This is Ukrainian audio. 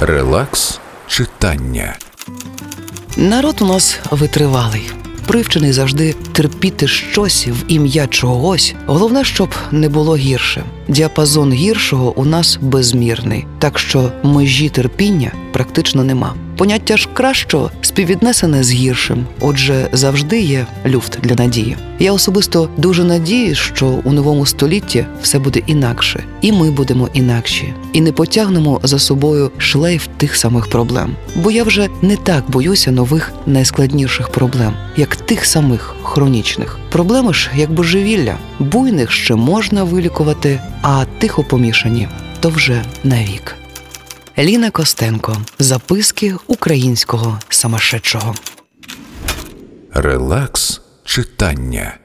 Релакс читання. Народ у нас витривалий, привчений завжди терпіти щось в ім'я чогось. Головне, щоб не було гірше. Діапазон гіршого у нас безмірний, так що межі терпіння практично нема. Поняття ж кращого співвіднесене з гіршим, отже, завжди є люфт для надії. Я особисто дуже надіюсь, що у новому столітті все буде інакше, і ми будемо інакші, і не потягнемо за собою шлейф тих самих проблем. Бо я вже не так боюся нових найскладніших проблем, як тих самих хронічних. Проблеми ж як божевілля, буйних ще можна вилікувати, а тихо помішані то вже навік. Ліна Костенко. Записки українського самашедшого. Релакс читання.